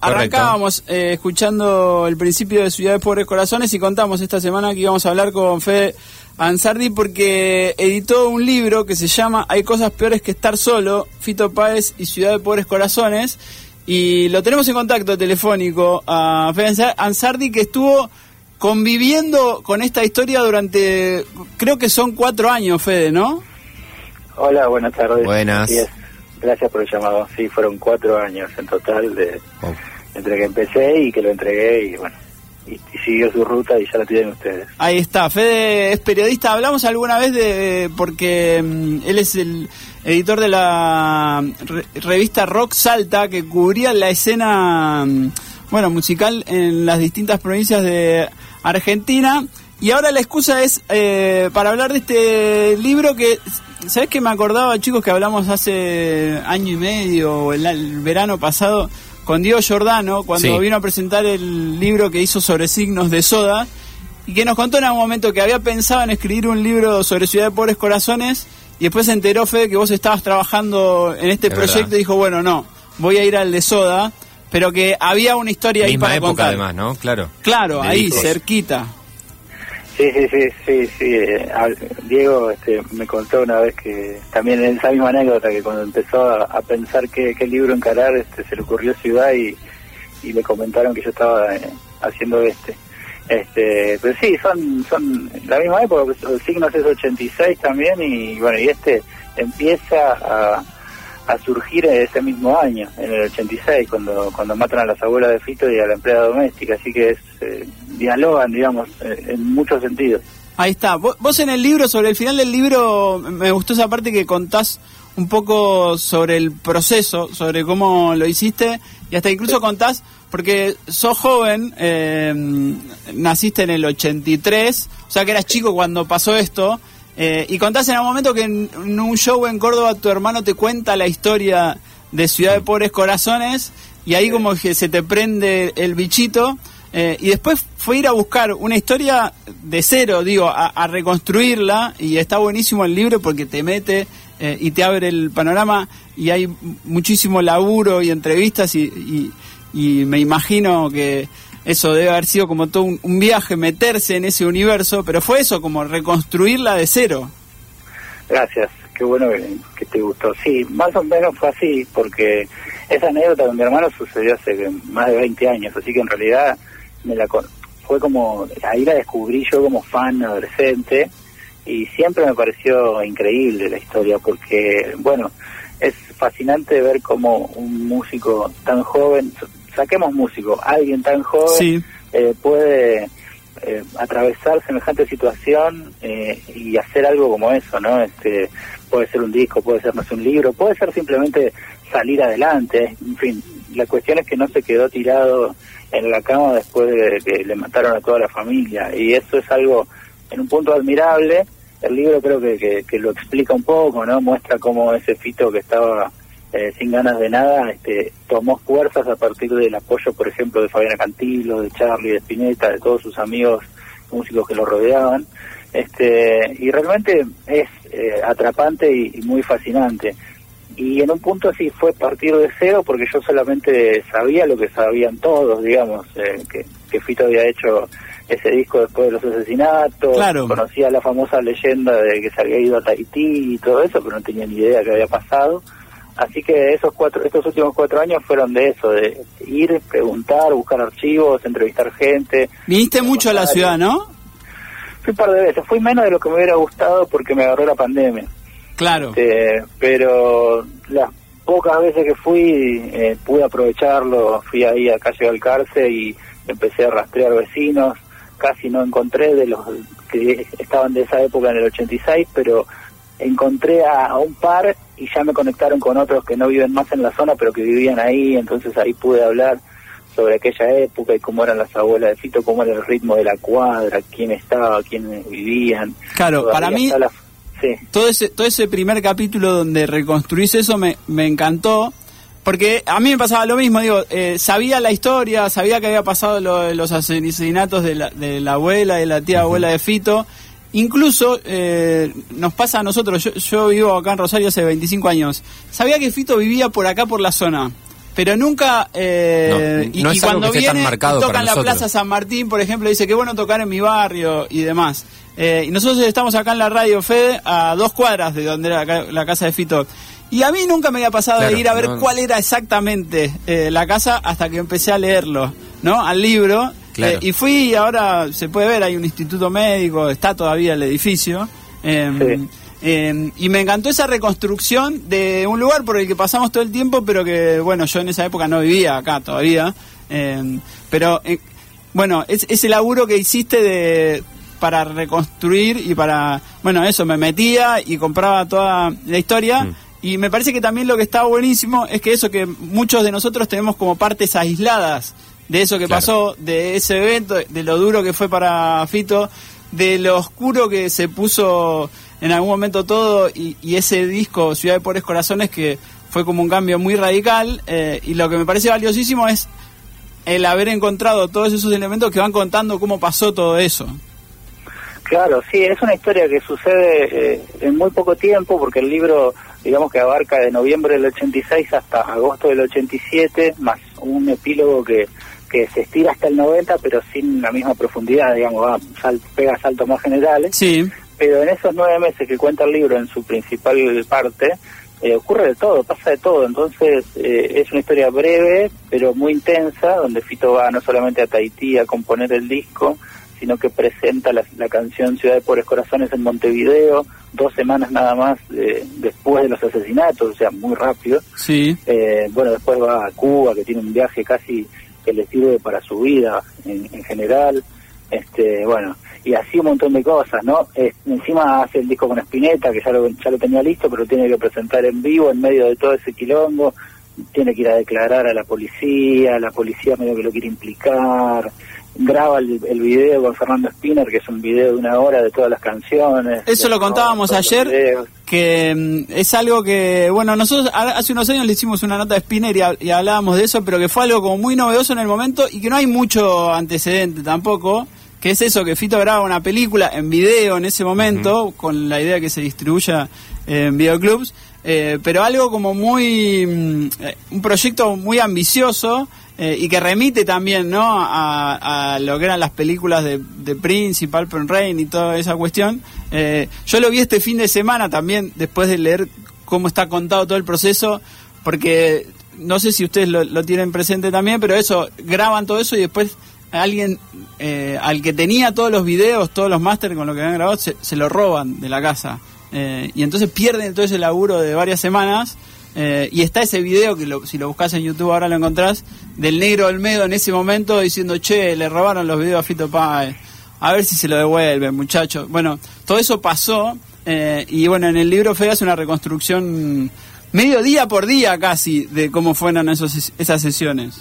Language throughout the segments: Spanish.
Arrancábamos eh, escuchando el principio de Ciudades Pobres Corazones y contamos esta semana que íbamos a hablar con Fede Ansardi porque editó un libro que se llama Hay cosas peores que estar solo, Fito Páez y Ciudad de Pobres Corazones y lo tenemos en contacto telefónico a Fede Ansardi que estuvo conviviendo con esta historia durante, creo que son cuatro años, Fede, ¿no? Hola, buenas tardes. Buenas. Gracias por el llamado. Sí, fueron cuatro años en total de oh. Entre que empecé y que lo entregué y bueno, y, siguió su ruta y ya la tienen ustedes. Ahí está, Fede es periodista. Hablamos alguna vez de, porque mm, él es el editor de la revista Rock Salta que cubría la escena, mm, bueno, musical en las distintas provincias de Argentina. Y ahora la excusa es eh, para hablar de este libro que ¿Sabes que me acordaba, chicos, que hablamos hace año y medio, o el, verano pasado, con Diego Giordano, cuando vino a presentar el libro que hizo sobre signos de soda, y que nos contó en algún momento que había pensado en escribir un libro sobre Ciudad de Pobres Corazones, y después se enteró, Fede, que vos estabas trabajando en este proyecto, y dijo, bueno, no, voy a ir al de soda, pero que había una historia ahí para época contar. además, ¿no? Claro. Claro, ahí, cerquita. Sí, sí, sí, sí, sí. Eh, Diego este, me contó una vez que también en esa misma anécdota que cuando empezó a, pensar qué, libro encarar, este, se le ocurrió Ciudad y, y le comentaron que yo estaba eh, haciendo este. Este, pero sí, son son la misma época, pues, el Signos es 86 también y bueno, y este empieza a a surgir ese mismo año, en el 86, cuando cuando matan a las abuelas de Fito y a la empleada doméstica, así que es eh, dialogan, digamos, eh, en muchos sentidos. Ahí está. Vos, en el libro, sobre el final del libro, me gustó esa parte que contás un poco sobre el proceso, sobre cómo lo hiciste, y hasta incluso contás, porque sos joven, eh, naciste en el 83, o sea que eras chico cuando pasó esto, eh, y contás en algún momento que en, un show en Córdoba tu hermano te cuenta la historia de Ciudad de Pobres Corazones y ahí como que se te prende el bichito. Eh, y después fue ir a buscar una historia de cero, digo, a, reconstruirla y está buenísimo el libro porque te mete eh, y te abre el panorama y hay muchísimo laburo y entrevistas y me imagino que eso debe haber sido como todo un, viaje, meterse en ese universo, pero fue eso, como reconstruirla de cero. Gracias, qué bueno que, te gustó. Sí, más o menos fue así, porque esa anécdota con mi hermano sucedió hace más de 20 años, así que en realidad me la fue como, ahí la descubrí yo como fan adolescente, y siempre me pareció increíble la historia, porque, bueno, es fascinante ver cómo un músico tan joven, saquemos músico, alguien tan joven eh, puede eh, atravesar semejante situación eh, y hacer algo como eso, ¿no? Este, puede ser un disco, puede ser más un libro, puede ser simplemente salir adelante, en fin, la cuestión es que no se quedó tirado en la cama después de que le mataron a toda la familia y eso es algo en un punto admirable. El libro creo que, que lo explica un poco, ¿no? Muestra cómo ese fito que estaba eh, sin ganas de nada, este, tomó fuerzas a partir del apoyo, por ejemplo, de Fabiana Cantilo, de Charlie, de Spinetta, de todos sus amigos músicos que lo rodeaban. Este, y realmente es eh, atrapante y, muy fascinante. Y en un punto sí fue partir de cero porque yo solamente sabía lo que sabían todos, digamos, eh, que, que Fito había hecho ese disco después de los asesinatos, conocía la famosa leyenda de que se había ido a Tahití y todo eso, pero no tenía ni idea qué había pasado. Así que esos cuatro, estos últimos cuatro años fueron de eso, de ir, preguntar, buscar archivos, entrevistar gente. Viniste mucho a la ciudad, ¿no? Fui un par de veces, fui menos de lo que me hubiera gustado porque me agarró la pandemia. Claro. Este, pero las pocas veces que fui eh, pude aprovecharlo, fui ahí a calle Alcarce y empecé a rastrear vecinos, casi no encontré de los que estaban de esa época en el 86, pero encontré a, un par y ya me conectaron con otros que no viven más en la zona, pero que vivían ahí, entonces ahí pude hablar sobre aquella época y cómo eran las abuelas de Fito, cómo era el ritmo de la cuadra, quién estaba, quiénes vivían. Claro, para mí todo ese todo ese primer capítulo donde reconstruís eso me, me encantó. Porque a mí me pasaba lo mismo, digo, eh, sabía la historia, sabía que había pasado lo, los asesinatos de la, de la abuela, de la tía abuela de Fito, Incluso eh, nos pasa a nosotros, yo, vivo acá en Rosario hace 25 años, sabía que Fito vivía por acá por la zona, pero nunca eh, no, y, cuando viene tocan la Plaza San Martín por ejemplo dice que bueno tocar en mi barrio y demás. Eh, y nosotros estamos acá en la radio Fede a dos cuadras de donde era la, casa de Fito. Y a mí nunca me había pasado de ir a ver cuál era exactamente eh, la casa hasta que empecé a leerlo no al libro y fui y ahora se puede ver hay un instituto médico está todavía el edificio em, em, y me encantó esa reconstrucción de un lugar por el que pasamos todo el tiempo, pero que, bueno, yo en esa época no vivía acá todavía. Em, pero, eh, bueno, es, ese laburo que hiciste de para reconstruir y para, bueno, eso, me metía y compraba toda la historia. Mm. Y me parece que también lo que está buenísimo es que eso, que muchos de nosotros tenemos como partes aisladas de eso que pasó, de ese evento, de lo duro que fue para Fito, de lo oscuro que se puso en algún momento todo y, ese disco Ciudad de Pobres Corazones que fue como un cambio muy radical eh, y lo que me parece valiosísimo es el haber encontrado todos esos elementos que van contando cómo pasó todo eso. Claro, sí, es una historia que sucede eh, en muy poco tiempo porque el libro, digamos que abarca de noviembre del 86 hasta agosto del 87, más un epílogo que, que se estira hasta el 90, pero sin la misma profundidad, digamos, va, pega saltos más generales. Sí. Pero en esos nueve meses que cuenta el libro, en su principal parte, eh, ocurre de todo, pasa de todo. Entonces, eh, es una historia breve, pero muy intensa, donde Fito va no solamente a Tahití a componer el disco, sino que presenta la, canción Ciudad de Pobres Corazones en Montevideo, dos semanas nada más eh, después de los asesinatos, o sea, muy rápido. Sí. bueno, después va a Cuba, que tiene un viaje casi que le sirve para su vida en, general, este, bueno, y así un montón de cosas, ¿no? encima hace el disco con Spinetta, que ya lo, ya lo tenía listo, pero tiene que presentar en vivo en medio de todo ese quilombo, tiene que ir a declarar a la policía, la policía medio que lo quiere implicar, graba el, video con Fernando Spinner, que es un video de una hora de todas las canciones. Eso lo contábamos ayer, que mm, es algo que, bueno, nosotros hace unos años le hicimos una nota de Spinner y, hablábamos de eso, pero que fue algo como muy novedoso en el momento y que no hay mucho antecedente tampoco. Que es eso, que Fito graba una película en video en ese momento, con la idea de que se distribuya en videoclubs, eh, pero algo como muy. Mm, eh, un proyecto muy ambicioso eh, y que remite también ¿no? a, lo que eran las películas de, de Prince y Rain y toda esa cuestión. Eh, yo lo vi este fin de semana también, después de leer cómo está contado todo el proceso, porque no sé si ustedes lo, tienen presente también, pero eso, graban todo eso y después alguien eh, al que tenía todos los videos, todos los máster con lo que habían grabado, se, se lo roban de la casa. Y entonces pierden todo ese laburo de varias semanas eh, y está ese video que si lo buscas en YouTube ahora lo encontrás, del negro Olmedo en ese momento diciendo, che, le robaron los videos a Fito Páez, a ver si se lo devuelven, muchachos. Bueno, todo eso pasó eh, y bueno, en el libro Fe hace una reconstrucción medio día por día casi de cómo fueron esos, esas sesiones.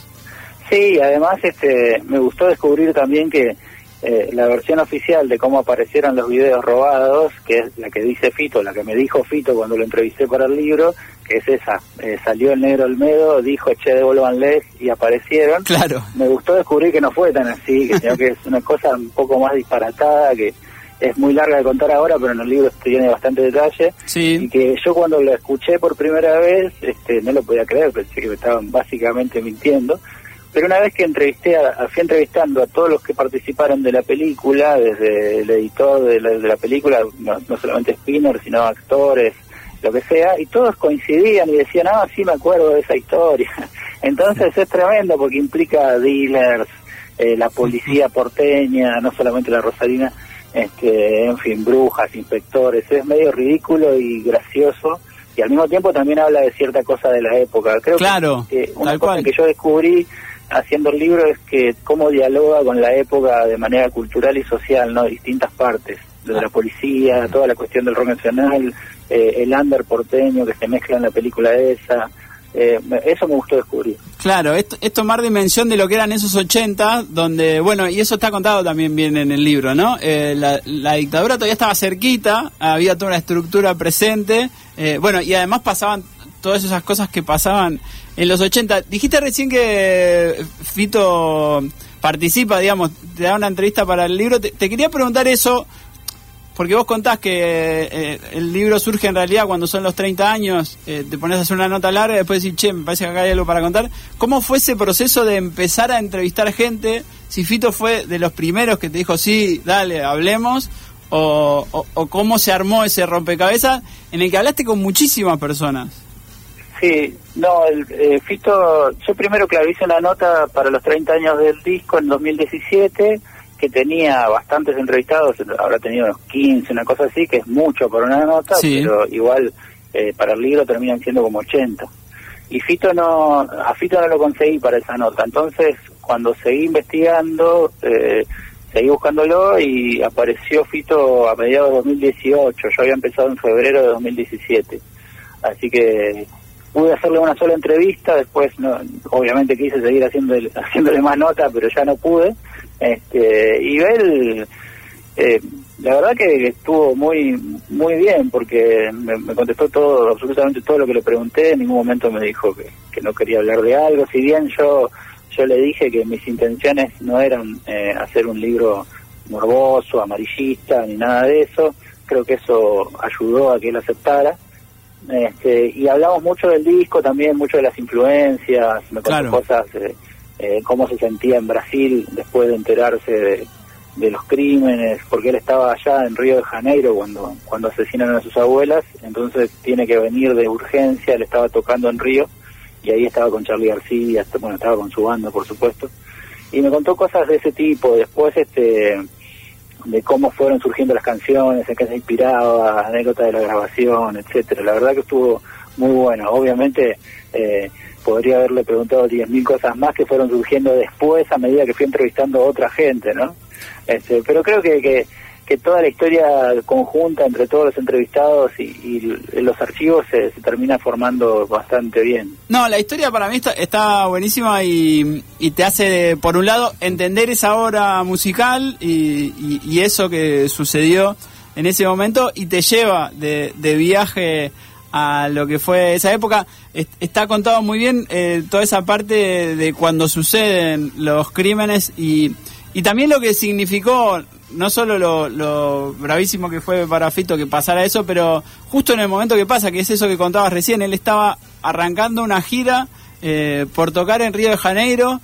Sí, además este, me gustó descubrir también que eh, la versión oficial de cómo aparecieron los videos robados, que es la que dice Fito, la que me dijo Fito cuando lo entrevisté para el libro, que es esa. Eh, salió el negro Olmedo, dijo, che, devuélvanles y aparecieron. Claro. Me gustó descubrir que no fue tan así, que, que es una cosa un poco más disparatada, que es muy larga de contar ahora, pero en el libro tiene bastante detalle. Sí. Y que yo cuando lo escuché por primera vez, este, no lo podía creer, pensé que me estaban básicamente mintiendo. Pero una vez que entrevisté, a, fui entrevistando a todos los que participaron de la película, desde el editor de la, película, no, solamente Spinner, sino actores, lo que sea, y todos coincidían y decían, ah, sí me acuerdo de esa historia. Entonces es tremendo porque implica dealers, eh, la policía porteña, no solamente la Rosarina, este, en fin, brujas, inspectores, es medio ridículo y gracioso y al mismo tiempo también habla de cierta cosa de la época. Creo claro, que una cosa que yo descubrí haciendo el libro es que cómo dialoga con la época de manera cultural y social, ¿no? Distintas partes, de la policía, toda la cuestión del rock nacional, eh, el under porteño que se mezcla en la película esa. Eh, eso me gustó descubrir. Claro, es, tomar dimensión de lo que eran esos 80, donde, bueno, y eso está contado también bien en el libro, ¿no? Eh, la, la, dictadura todavía estaba cerquita, había toda una estructura presente, bueno, y además pasaban todas esas cosas que pasaban en los 80. Dijiste recién que Fito participa, digamos, te da una entrevista para el libro. Te, quería preguntar eso. porque vos contás que eh, el libro surge en realidad cuando son los 30 años, eh, te pones a hacer una nota larga y después decís, che, me parece que acá hay algo para contar. ¿Cómo fue ese proceso de empezar a entrevistar gente? Si Fito fue de los primeros que te dijo, sí, dale, hablemos, o, cómo se armó ese rompecabezas en el que hablaste con muchísimas personas. Sí, no, el, eh, Fito, yo primero que hice una nota para los 30 años del disco en 2017 que tenía bastantes entrevistados, habrá tenido unos 15, una cosa así, que es mucho por una nota, pero igual eh, para el libro terminan siendo como 80. Y Fito no, a Fito no lo conseguí para esa nota, entonces cuando seguí investigando, eh, seguí buscándolo y apareció Fito a mediados de 2018, yo había empezado en febrero de 2017, así que pude hacerle una sola entrevista, después no, obviamente quise seguir haciéndole, haciéndole más nota, pero ya no pude, este, y él, eh, la verdad que estuvo muy muy bien porque me, contestó todo, absolutamente todo lo que le pregunté. En ningún momento me dijo que, que no quería hablar de algo. Si bien yo yo le dije que mis intenciones no eran eh, hacer un libro morboso, amarillista, ni nada de eso. Creo que eso ayudó a que él aceptara. Este, y hablamos mucho del disco también, mucho de las influencias, me contó cosas eh, eh, cómo se sentía en Brasil después de enterarse de, los crímenes, porque él estaba allá en Río de Janeiro cuando, cuando asesinan a sus abuelas, entonces tiene que venir de urgencia, él estaba tocando en Río y ahí estaba con Charlie García, bueno, estaba con su banda, por supuesto, y me contó cosas de ese tipo, después este de cómo fueron surgiendo las canciones, en qué se inspiraba, anécdotas de la grabación, etcétera. La verdad que estuvo muy bueno. Obviamente eh, podría haberle preguntado 10.000 cosas más que fueron surgiendo después a medida que fui entrevistando a otra gente, ¿no? Este, pero creo que, que, toda la historia conjunta entre todos los entrevistados y, los archivos se, termina formando bastante bien. No, la historia para mí está, buenísima y, te hace, por un lado, entender esa obra musical y, y, eso que sucedió en ese momento y te lleva de, de viaje a lo que fue esa época. Está contado muy bien eh, toda esa parte de cuando suceden los crímenes y, y también lo que significó, no solo lo, bravísimo que fue para Fito que pasara eso, pero justo en el momento que pasa, que es eso que contabas recién, él estaba arrancando una gira eh, por tocar en Río de Janeiro.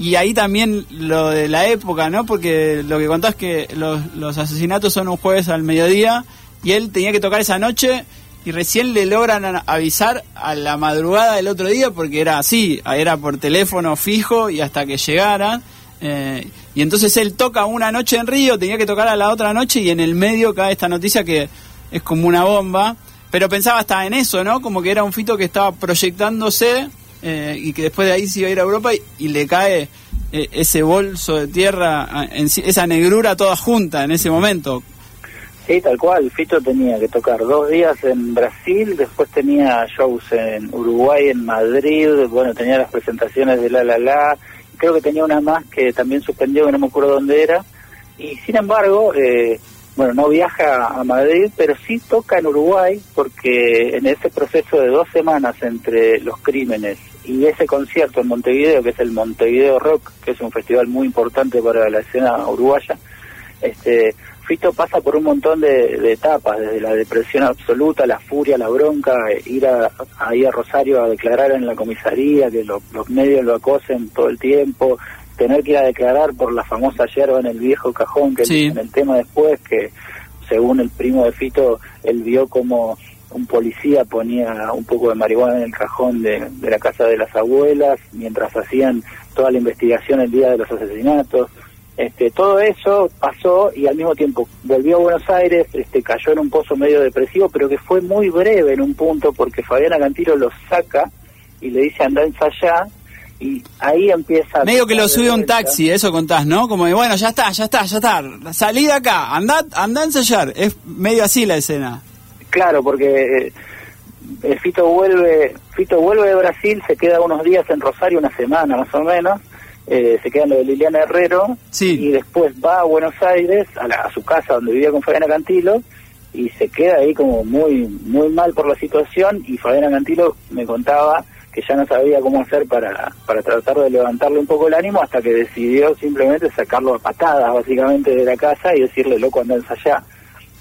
Y ahí también lo de la época, ¿no? Porque lo que contás es que los, los asesinatos son un jueves al mediodía y él tenía que tocar esa noche y recién le logran avisar a la madrugada del otro día porque era así, era por teléfono fijo y hasta que llegaran. Eh, y entonces él toca una noche en Río, tenía que tocar a la otra noche y en el medio cae esta noticia que es como una bomba. Pero pensaba hasta en eso, ¿no? Como que era un fito que estaba proyectándose eh, y que después de ahí se iba a ir a Europa y, le cae eh, ese bolso de tierra, esa negrura toda junta en ese momento. Sí, tal cual. Fito tenía que tocar dos días en Brasil, después tenía shows en Uruguay, en Madrid, bueno, tenía las presentaciones de La La La, creo que tenía una más que también suspendió, que no me acuerdo dónde era, y sin embargo, eh, bueno, no viaja a Madrid, pero sí toca en Uruguay, porque en ese proceso de dos semanas entre los crímenes y ese concierto en Montevideo, que es el Montevideo Rock, que es un festival muy importante para la escena uruguaya, este Fito pasa por un montón de, etapas, desde la depresión absoluta, la furia, la bronca, ir a, ahí a Rosario a declarar en la comisaría, que los medios lo acosen todo el tiempo, tener que ir a declarar por la famosa yerba en el viejo cajón, que en el tema después, que según el primo de Fito, él vio como un policía ponía un poco de marihuana en el cajón de la casa de las abuelas, mientras hacían toda la investigación el día de los asesinatos este, todo eso pasó y al mismo tiempo volvió a Buenos Aires, este, cayó en un pozo medio depresivo, pero que fue muy breve en un punto porque Fabiana Cantilo lo saca y le dice anda ensayar y ahí empieza... Medio que lo sube un taxi, eso contás, ¿no? Como de, bueno, ya está, ya está, ya está, salí de acá, anda, anda a ensayar, es medio así la escena. Claro, porque eh, Fito vuelve, Fito vuelve de Brasil, se queda unos días en Rosario, una semana más o menos, eh, se queda en lo de Liliana Herrero y después va a Buenos Aires, a, su casa donde vivía con Fabiana Cantilo, y se queda ahí como muy muy mal por la situación y Fabiana Cantilo me contaba que ya no sabía cómo hacer para, para tratar de levantarle un poco el ánimo hasta que decidió simplemente sacarlo a patadas básicamente de la casa y decirle loco anda allá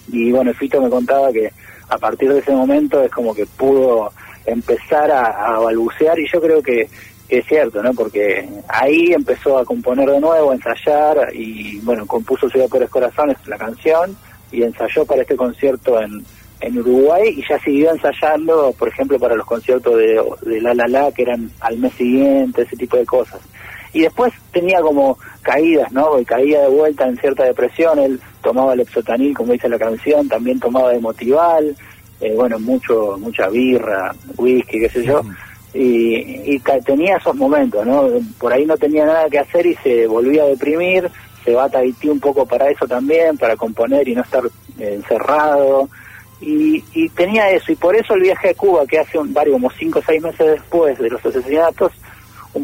Y bueno, Fito me contaba que a partir de ese momento es como que pudo empezar a, a balbucear y yo creo que, es cierto, ¿no? Porque ahí empezó a componer de nuevo, a ensayar y bueno, compuso Ciudad por Corazones, la canción, y ensayó para este concierto en, en Uruguay y ya siguió ensayando, por ejemplo, para los conciertos de, de La La La, que eran al mes siguiente, ese tipo de cosas. Y después tenía como caídas, ¿no? Y caía de vuelta en cierta depresión, él tomaba el exotanil, como dice la canción, también tomaba de motival, eh, bueno, mucho mucha birra, whisky, qué sé yo, y, y tenía esos momentos, ¿no? Por ahí no tenía nada que hacer y se volvía a deprimir, se va a Tahití un poco para eso también, para componer y no estar eh, encerrado, y, y, tenía eso, y por eso el viaje a Cuba, que hace un, varios, como cinco o seis meses después de los asesinatos,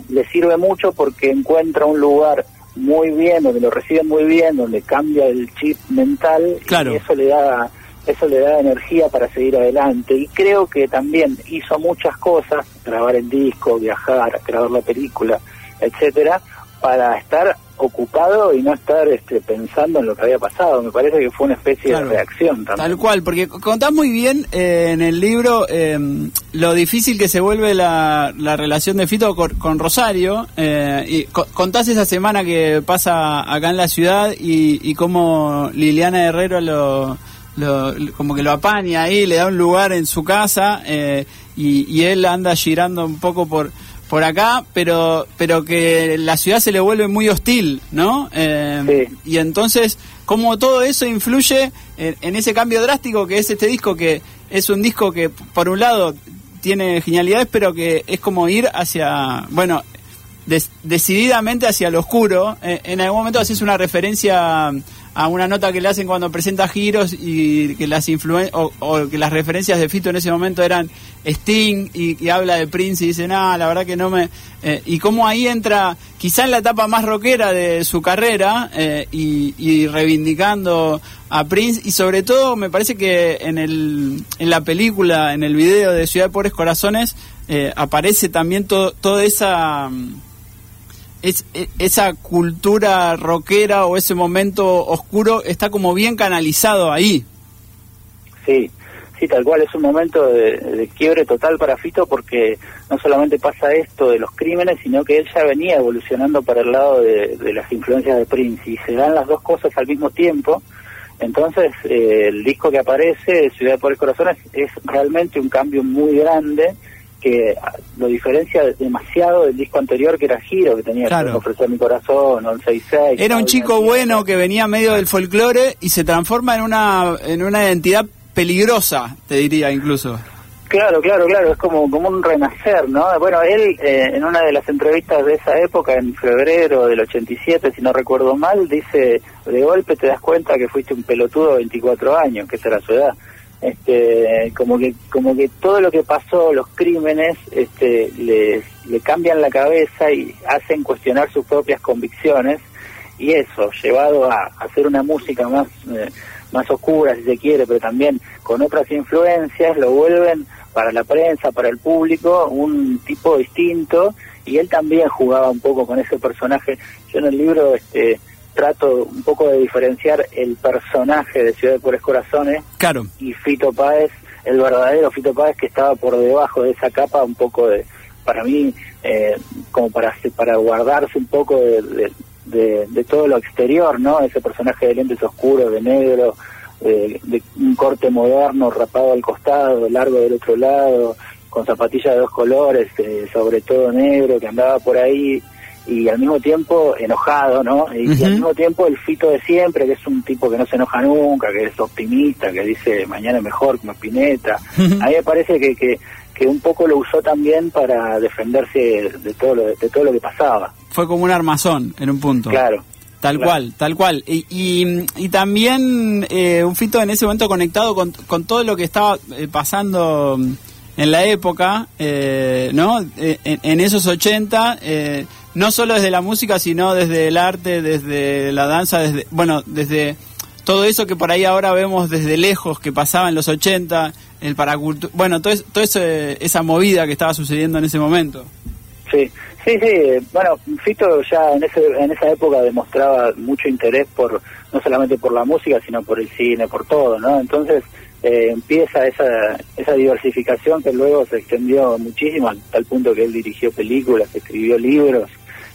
le sirve mucho porque encuentra un lugar muy bien, donde lo reciben muy bien, donde cambia el chip mental, y eso le da eso le da energía para seguir adelante y creo que también hizo muchas cosas, grabar el disco, viajar, grabar la película, etcétera, para estar ocupado y no estar este, pensando en lo que había pasado. Me parece que fue una especie de reacción también. Tal cual, porque contás muy bien eh, en el libro eh, lo difícil que se vuelve la, la relación de Fito con, Rosario. Eh, y contás esa semana que pasa acá en la ciudad y, y cómo Liliana Herrero lo, como que lo apaña ahí, le da un lugar en su casa y, y él anda girando un poco por por acá, pero pero que la ciudad se le vuelve muy hostil, ¿no? Eh, y entonces, ¿cómo todo eso influye en, ese cambio drástico que es este disco, que es un disco que, por un lado, tiene genialidades, pero que es como ir hacia, bueno, decididamente hacia lo oscuro. Eh, en algún momento haces una referencia a una nota que le hacen cuando presenta giros y que las influen o, que las referencias de Fito en ese momento eran Sting y, habla de Prince y dice, nada, la verdad que no me... Eh", y cómo ahí entra, quizá en la etapa más rockera de su carrera eh, y, reivindicando a Prince y sobre todo me parece que en, el, en la película, en el video de Ciudad de Pobres Corazones, eh, aparece también toda esa es, e, esa cultura rockera o ese momento oscuro está como bien canalizado ahí. Sí, sí, tal cual, es un momento de, quiebre total para Fito porque no solamente pasa esto de los crímenes, sino que él ya venía evolucionando para el lado de, las influencias de Prince y se dan las dos cosas al mismo tiempo. Entonces, eh, el disco que aparece, Ciudad por el Corazón, es realmente un cambio muy grande que lo diferencia demasiado del disco anterior que era Giro, que tenía que ofrecer mi corazón, 166. Era un chico bueno que venía medio del folclore y se transforma en una, en una identidad peligrosa, te diría incluso. Claro, claro, claro, es como, como un renacer, ¿no? Bueno, él eh, en una de las entrevistas de esa época, en febrero del 87, si no recuerdo mal, dice, de golpe te das cuenta que fuiste un pelotudo de 24 años, que esa era su edad este, como que como que todo lo que pasó, los crímenes, este, le, cambian la cabeza y hacen cuestionar sus propias convicciones y eso, llevado a, hacer una música más, eh, más oscura si se quiere, pero también con otras influencias, lo vuelven para la prensa, para el público, un tipo distinto y él también jugaba un poco con ese personaje. Yo en el libro este, trato un poco de diferenciar el personaje de Ciudad de Pobres Corazones claro. y Fito Páez, el verdadero Fito Páez que estaba por debajo de esa capa un poco de, para mí, eh, como para, para guardarse un poco de, de, todo lo exterior, ¿no? Ese personaje de lentes oscuros, de negro, de, un corte moderno, rapado al costado, largo del otro lado, con zapatillas de dos colores, eh, sobre todo negro, que andaba por ahí y al mismo tiempo enojado, ¿no? Y, al mismo tiempo el Fito de siempre, que es un tipo que no se enoja nunca, que es optimista, que dice mañana mejor que Pineta. A mí me parece que, que, que, un poco lo usó también para defenderse de todo lo, de, todo lo que pasaba. Fue como un armazón en un punto. Claro. Tal cual, tal cual. Y, y, también eh, un Fito en ese momento conectado con, con todo lo que estaba eh, pasando en la época, eh, ¿no? En, en, esos 80 no solo desde la música, sino desde el arte, desde la danza, desde, bueno, desde todo eso que por ahí ahora vemos desde lejos que pasaba en los 80, el paracultura, bueno, todo, todo esa movida que estaba sucediendo en ese momento. Sí, Sí, sí, bueno, Fito ya en, ese, en esa época demostraba mucho interés por, no solamente por la música, sino por el cine, por todo, ¿no? Entonces eh, empieza esa, esa diversificación que luego se extendió muchísimo, al tal punto que él dirigió películas, escribió libros,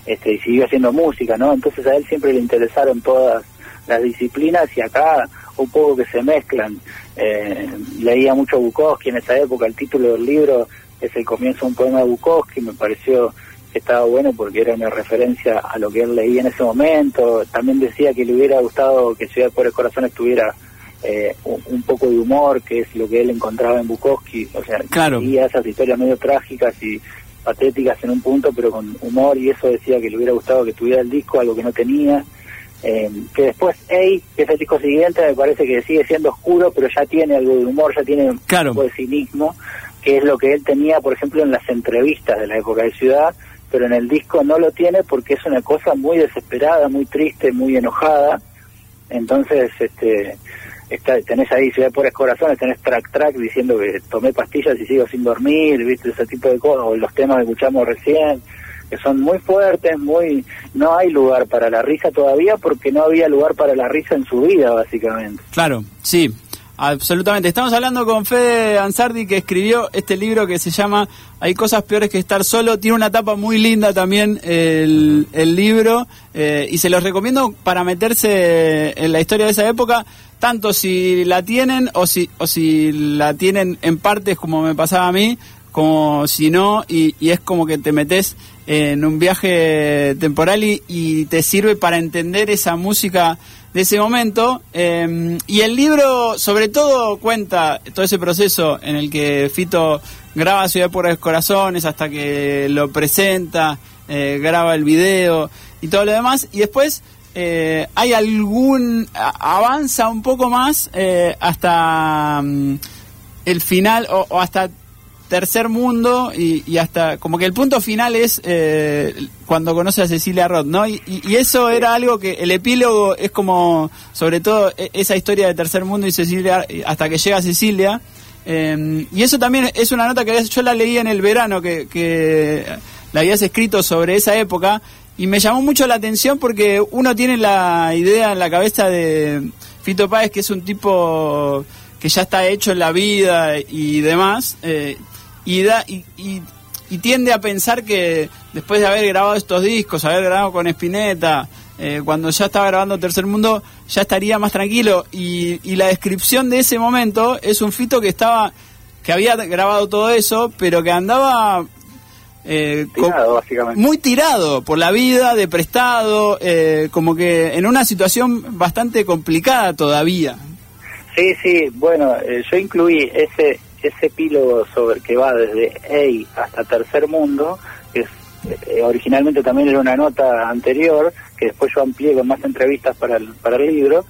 este, y siguió haciendo música, ¿no? Entonces a él siempre le interesaron todas las disciplinas y acá un poco que se mezclan. Eh, leía mucho Bukowski en esa época, el título del libro es el comienzo de un poema de Bukowski, me pareció que estaba bueno porque era una referencia a lo que él leía en ese momento. También decía que le hubiera gustado que Ciudad por el Corazón estuviera eh, un, poco de humor, que es lo que él encontraba en Bukowski. O sea, claro. leía esas historias medio trágicas y patéticas en un punto, pero con humor, y eso decía que le hubiera gustado que tuviera el disco, algo que no tenía. Eh, que después Ey, que es el disco siguiente, me parece que sigue siendo oscuro, pero ya tiene algo de humor, ya tiene un poco de cinismo, que es lo que él tenía, por ejemplo, en las entrevistas de la época de Ciudad, pero en el disco no lo tiene porque es una cosa muy desesperada, muy triste, muy enojada. Entonces, este, está, tenés ahí Ciudad por Corazones, tenés track track diciendo que tomé pastillas y sigo sin dormir, viste, ese tipo de cosas, o los temas que escuchamos recién, que son muy fuertes, muy, no hay lugar para la risa todavía porque no había lugar para la risa en su vida, básicamente. Claro, sí, Absolutamente. Estamos hablando con Fede Ansardi que escribió este libro que se llama Hay cosas peores que estar solo. Tiene una tapa muy linda también el, el libro eh, y se los recomiendo para meterse en la historia de esa época, tanto si la tienen o si, o si la tienen en partes como me pasaba a mí, como si no, y, y es como que te metes en un viaje temporal y, y te sirve para entender esa música de ese momento. Em, y el libro, sobre todo, cuenta todo ese proceso en el que Fito graba Ciudad por los Corazones hasta que lo presenta, eh, graba el video y todo lo demás. Y después eh, hay algún. avanza un poco más eh, hasta mm, el final o hasta tercer mundo y, hasta como que el punto final es eh, cuando conoce a Cecilia Roth, ¿no? Y, eso era algo que el epílogo es como, sobre todo, e, esa historia de tercer mundo y Cecilia, hasta que llega Cecilia. Em, y eso también es una nota que yo la leí en el verano, que, que la habías escrito sobre esa época, y me llamó mucho la atención porque uno tiene la idea en la cabeza de Fito Páez, que es un tipo que ya está hecho en la vida y demás, eh, y, da, y, tiende a pensar que después de haber grabado estos discos, haber grabado con Spinetta, eh, cuando ya estaba grabando Tercer Mundo, ya estaría más tranquilo. Y, y la descripción de ese momento es un fito que estaba, que había grabado todo eso, pero que andaba eh, básicamente. muy tirado por la vida, de prestado, eh, como que en una situación bastante complicada todavía. Sí, sí, bueno, yo incluí ese ese epílogo sobre que va desde EI hasta Tercer Mundo, que es, eh, originalmente también era una nota anterior, que después yo amplié con más entrevistas para el, para el libro,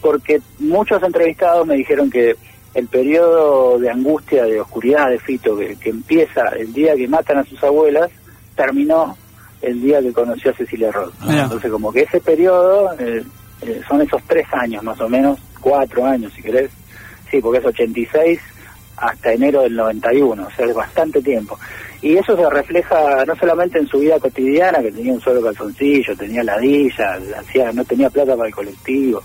porque muchos entrevistados me dijeron que el periodo de angustia, de oscuridad de Fito, que, empieza el día que matan a sus abuelas, terminó el día que conoció a Cecilia Roth. Entonces, como que ese periodo eh, eh, son esos tres años más o menos, cuatro años si querés, sí, porque es 86 hasta enero del 91, o sea, es bastante tiempo. Y eso se refleja no solamente en su vida cotidiana, que tenía un solo calzoncillo, tenía ladilla, hacía, no tenía plata para el colectivo,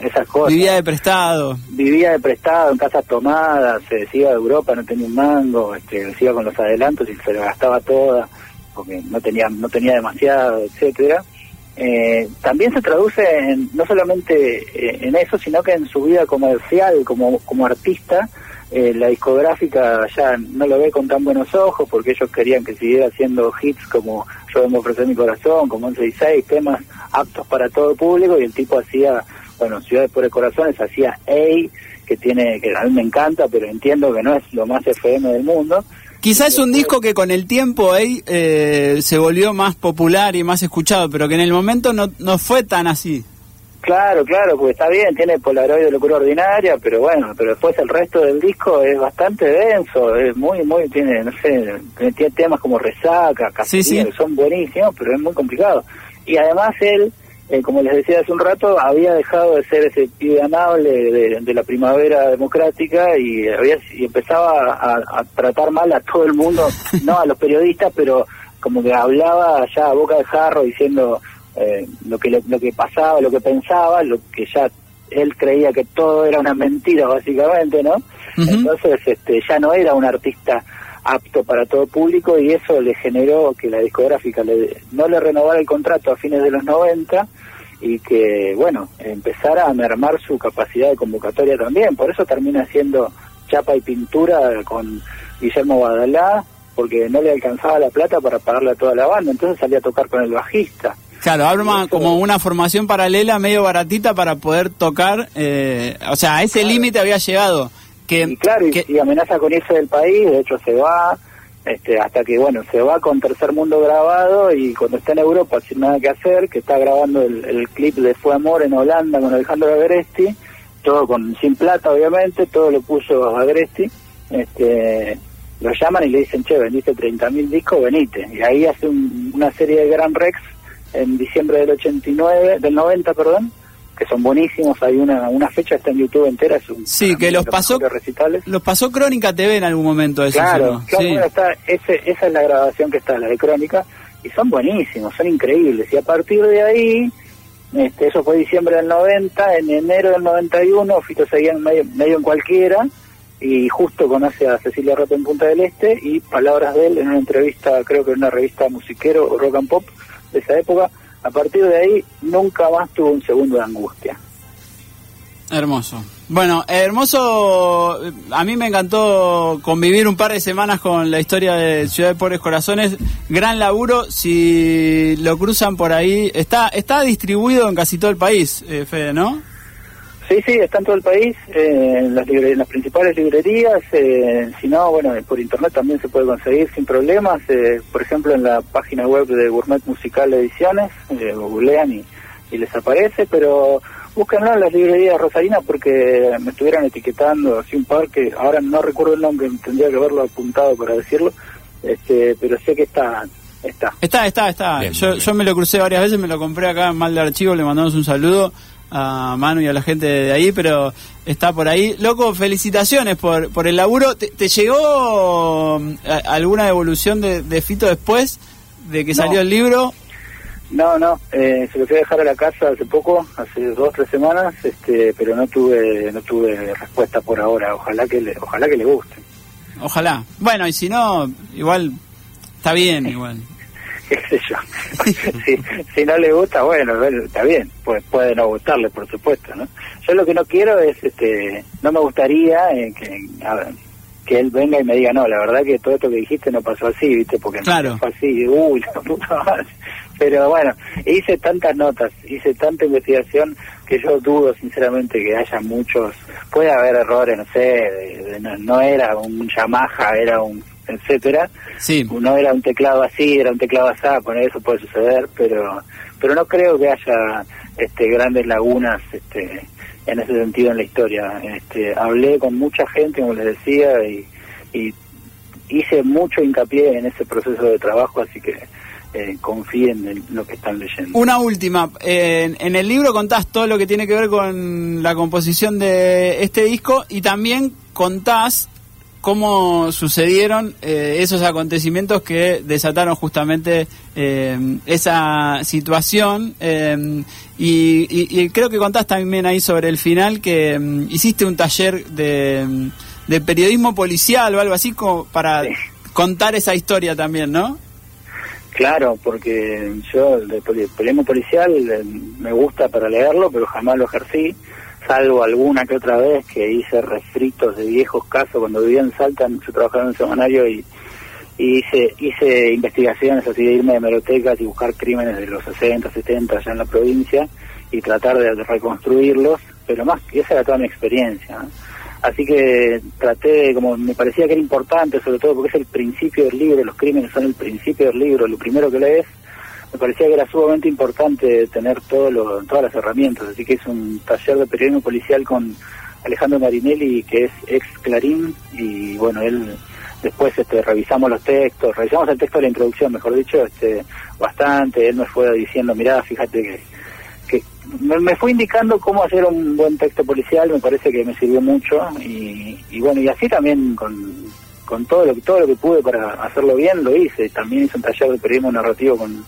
esas cosas. Vivía de prestado. Vivía de prestado en casas tomadas, se decía de Europa, no tenía un mango, este, se iba con los adelantos y se la gastaba toda, porque no tenía, no tenía demasiado, etcétera. Eh, también se traduce en, no solamente eh, en eso, sino que en su vida comercial, como, como artista, eh, la discográfica ya no lo ve con tan buenos ojos porque ellos querían que siguiera haciendo hits como Yo me ofrecer mi corazón, como 11 y 6, temas aptos para todo el público y el tipo hacía, bueno, Ciudades por el Corazones, hacía A, que tiene, que a mí me encanta, pero entiendo que no es lo más FM del mundo. Quizás es un disco que con el tiempo eh, se volvió más popular y más escuchado, pero que en el momento no, no fue tan así. Claro, claro, porque está bien, tiene Polaroid de locura ordinaria, pero bueno, pero después el resto del disco es bastante denso, es muy, muy, tiene, no sé, tiene temas como resaca, casi que son buenísimos, pero es muy complicado. Y además él, eh, como les decía hace un rato, había dejado de ser ese pibe amable de, la primavera democrática y, había, y empezaba a, a tratar mal a todo el mundo, no a los periodistas, pero como que hablaba allá a boca de jarro diciendo eh, lo que lo, que pasaba, lo que pensaba, lo que ya él creía que todo era una mentira básicamente, ¿no? Entonces este ya no era un artista apto para todo público y eso le generó que la discográfica le, no le renovara el contrato a fines de los 90 y que, bueno, empezara a mermar su capacidad de convocatoria también. Por eso termina siendo chapa y pintura con Guillermo Badalá, porque no le alcanzaba la plata para pagarle a toda la banda, entonces salía a tocar con el bajista. Claro, arma como una formación paralela medio baratita para poder tocar, eh, o sea, a ese límite había llegado. Que, y claro, y, amenaza con irse del país, de hecho se va, este, hasta que, bueno, se va con Tercer Mundo grabado y cuando está en Europa sin nada que hacer, que está grabando el, clip de Fue Amor en Holanda con Alejandro Agresti, todo con sin plata obviamente, todo lo puso Agresti, este, lo llaman y le dicen, che, vendiste 30.000 discos, venite. Y ahí hace una serie de Gran Rex en diciembre del 89, del 90, perdón, que son buenísimos. Hay una, una fecha está en YouTube entera. Es un, sí, que los pasó, recitales. los pasó Crónica TV en algún momento. Eso, claro, claro está, ese, esa es la grabación que está, la de Crónica, y son buenísimos, son increíbles. Y a partir de ahí, este, eso fue diciembre del 90, en enero del 91, Fito seguía medio, medio en cualquiera, y justo conoce a Cecilia Roto en Punta del Este, y palabras de él en una entrevista, creo que en una revista musiquero o rock and pop de esa época, a partir de ahí nunca más tuvo un segundo de angustia. Hermoso. Bueno, hermoso, a mí me encantó convivir un par de semanas con la historia de Ciudad de Pobres Corazones, gran laburo, si lo cruzan por ahí, está está distribuido en casi todo el país, eh, Fede, ¿no? Sí, sí, está en todo el país, eh, en, las las principales librerías, eh, si no, bueno, por internet también se puede conseguir sin problemas, eh, por ejemplo en la página web de Gourmet Musical Ediciones, googlean y, y, les aparece, pero búsquenlo en las librerías rosarinas porque me estuvieron etiquetando así un par que ahora no recuerdo el nombre, tendría que haberlo apuntado para decirlo, este, pero sé que está Está. Está, está, está. yo, yo me lo crucé varias veces, me lo compré acá en Mal de Archivo, le mandamos un saludo a Manu y a la gente de ahí, pero está por ahí. Loco, felicitaciones por, por el laburo. ¿Te, llegó mm, alguna devolución de, Fito después de que salió el libro? No, no, eh, se lo fui a dejar a la casa hace poco, hace dos tres semanas, este, pero no tuve no tuve respuesta por ahora. Ojalá que le, ojalá que le guste. Ojalá. Bueno, y si no, igual está bien, igual. Qué sé yo. si, si, no le gusta, bueno, está bien, pues puede no gustarle, por supuesto, ¿no? Yo lo que no quiero es, este, no me gustaría eh, que, que él venga y me diga, no, la verdad que todo esto que dijiste no pasó así, ¿viste? Porque no fue así, uy, la puta madre. Pero bueno, hice tantas notas, hice tanta investigación que yo dudo sinceramente que haya muchos, puede haber errores, no sé, no, no, era un Yamaha, era un etcétera. Sí. No era un teclado así, era un teclado así, con eso puede suceder, pero pero no creo que haya este grandes lagunas este en ese sentido en la historia. Este, hablé con mucha gente, como les decía, y, hice mucho hincapié en ese proceso de trabajo, así que eh, confíen en lo que están leyendo. Una última, en, el libro contás todo lo que tiene que ver con la composición de este disco y también contás cómo sucedieron eh, esos acontecimientos que desataron justamente eh, esa situación. Eh, y, creo que contás también ahí sobre el final que mm, hiciste un taller de, de, periodismo policial o algo así como para contar esa historia también, ¿no? Claro, porque yo el periodismo policial me gusta para leerlo, pero jamás lo ejercí salvo alguna que otra vez que hice refritos de viejos casos cuando vivía en Salta, yo trabajaba en un semanario y, hice hice investigaciones así de irme de merotecas y buscar crímenes de los 60, 70 allá en la provincia y tratar de, reconstruirlos, pero más esa era toda mi experiencia. Así que traté, como me parecía que era importante, sobre todo porque es el principio del libro, los crímenes son el principio del libro, lo primero que lees, me parecía que era sumamente importante tener todo todas las herramientas, así que es un taller de periodismo policial con Alejandro Marinelli, que es ex Clarín, y bueno, él después este, revisamos los textos, revisamos el texto de la introducción, mejor dicho, este, bastante, él me fue diciendo, mirá, fíjate que, que me, fue indicando cómo hacer un buen texto policial, me parece que me sirvió mucho, y, bueno, y así también con con todo lo, todo lo que pude para hacerlo bien, lo hice. También hice un taller de periodismo narrativo con,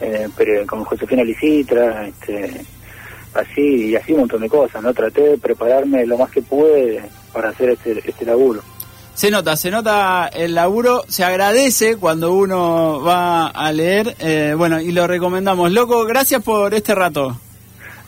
eh, con Josefina Licitra, este, así y así un montón de cosas, ¿no? Traté de prepararme lo más que pude para hacer este, este laburo. Se nota, se nota el laburo, se agradece cuando uno va a leer, eh, bueno, y lo recomendamos. Loco, gracias por este rato.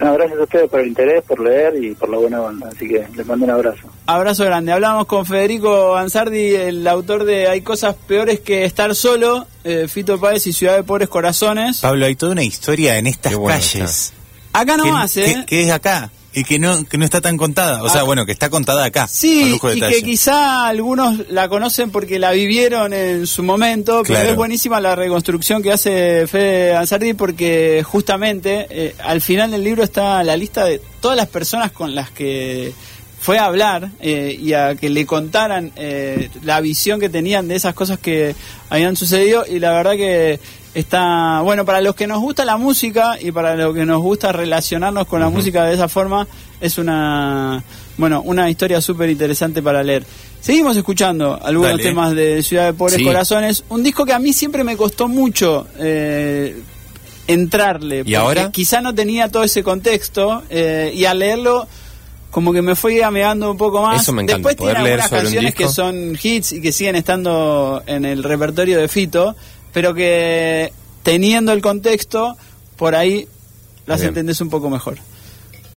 No, gracias a ustedes por el interés, por leer y por la buena onda, así que les mando un abrazo. Abrazo grande. Hablamos con Federico Ansardi, el autor de Hay cosas peores que estar solo, eh, Fito Páez y Ciudad de Pobres Corazones. Pablo, hay toda una historia en estas calles. Acá no más, ¿eh? Que, es acá y que no que no está tan contada, o sea, ah. bueno, que está contada acá. Sí, y que quizá algunos la conocen porque la vivieron en su momento, pero es buenísima la reconstrucción que hace Fede Ansardi porque justamente eh, al final del libro está la lista de todas las personas con las que fue a hablar eh, y a que le contaran eh, la visión que tenían de esas cosas que habían sucedido y la verdad que está bueno para los que nos gusta la música y para los que nos gusta relacionarnos con la música de esa forma es una bueno una historia súper interesante para leer. Seguimos escuchando algunos temas de Ciudad de Pobres Corazones un disco que a mí siempre me costó mucho eh, entrarle y ahora quizá no tenía todo ese contexto eh, y al leerlo como que me fui amigando un poco más. Eso me Después tiene algunas canciones que son hits y que siguen estando en el repertorio de Fito, pero que teniendo el contexto, por ahí las entendés un poco mejor.